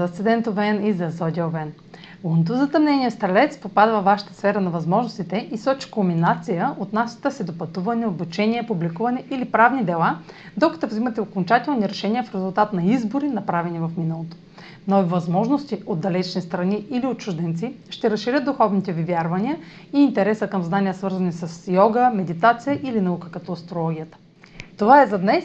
за асцендент Овен и за Зодия Овен. Лунто затъмнение Стрелец попада във вашата сфера на възможностите и сочи кулминация, отнасяща се до пътуване, обучение, публикуване или правни дела, докато взимате окончателни решения в резултат на избори, направени в миналото. Нови възможности от далечни страни или от чужденци ще разширят духовните ви вярвания и интереса към знания, свързани с йога, медитация или наука като астрологията. Това е за днес.